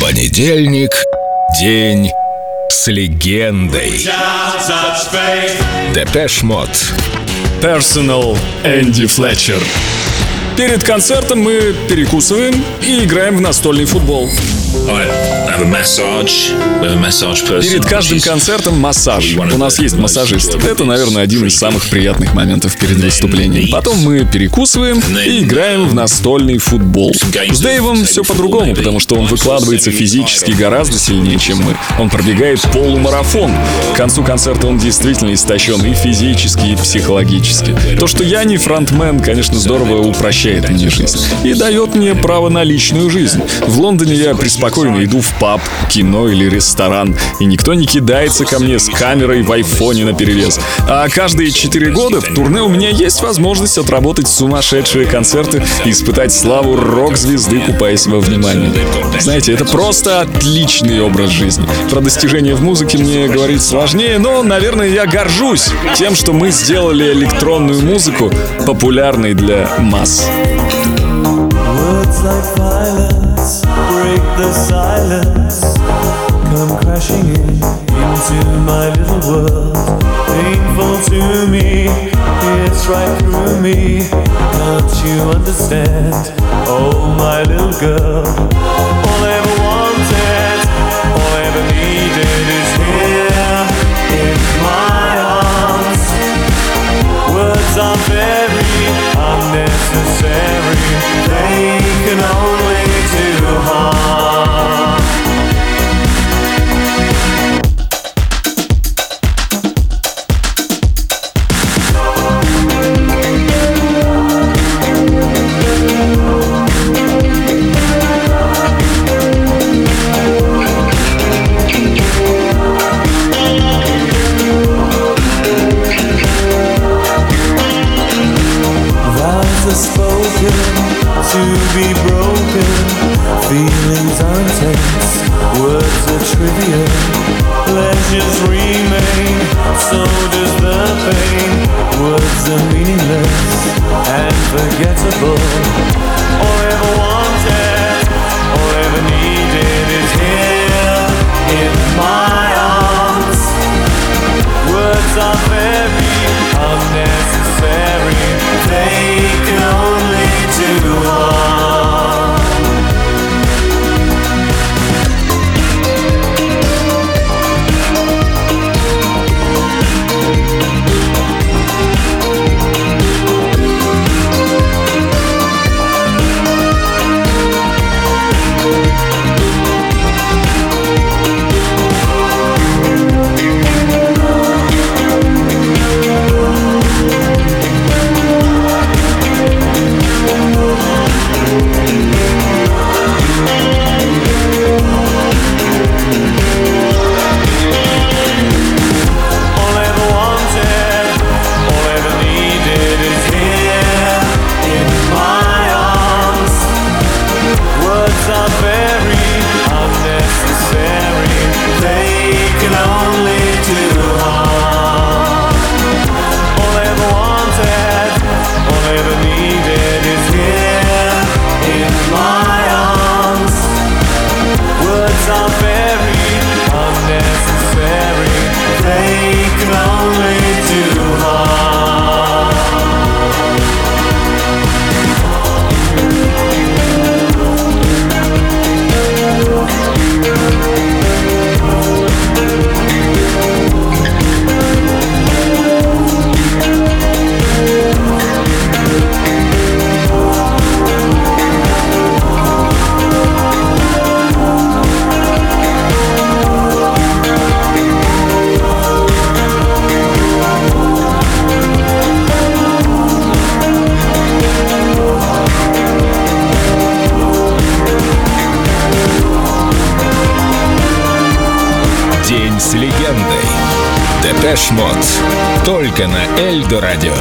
Понедельник. День с легендой. Depeche Mode. Personal. Энди Флетчер. Перед концертом мы перекусываем и играем в настольный футбол. Перед каждым концертом массаж. У нас есть массажист. Это, наверное, один из самых приятных моментов перед выступлением. Потом мы перекусываем и играем в настольный футбол. С Дэйвом все по-другому, потому что он выкладывается физически гораздо сильнее, чем мы. Он пробегает полумарафон. К концу концерта он действительно истощен и физически, и психологически. То, что я не фронтмен, конечно, здорово упрощает мне жизнь. И дает мне право на личную жизнь. В Лондоне я преспокойно иду в паб, кино или ресторан, и никто не кидается ко мне с камерой в айфоне на перевес. А каждые четыре года в турне у меня есть возможность отработать сумасшедшие концерты и испытать славу рок-звезды, купаясь во внимании. Знаете, это просто отличный образ жизни. Про достижения в музыке мне говорить сложнее, но, наверное, я горжусь тем, что мы сделали электронную музыку популярной для масс. Words like break the silence. Come crashing in into my little world. Painful to me, it's right through me. Can't you understand? Oh, my little girl. All I ever wanted, all I ever needed is here in my arms. Words are very unnecessary. Broken. Feelings words are trivial. Pleasures remain, so does the pain. Words are meaningless and forgettable. Депеш Мод. Только на Эльдо Радио.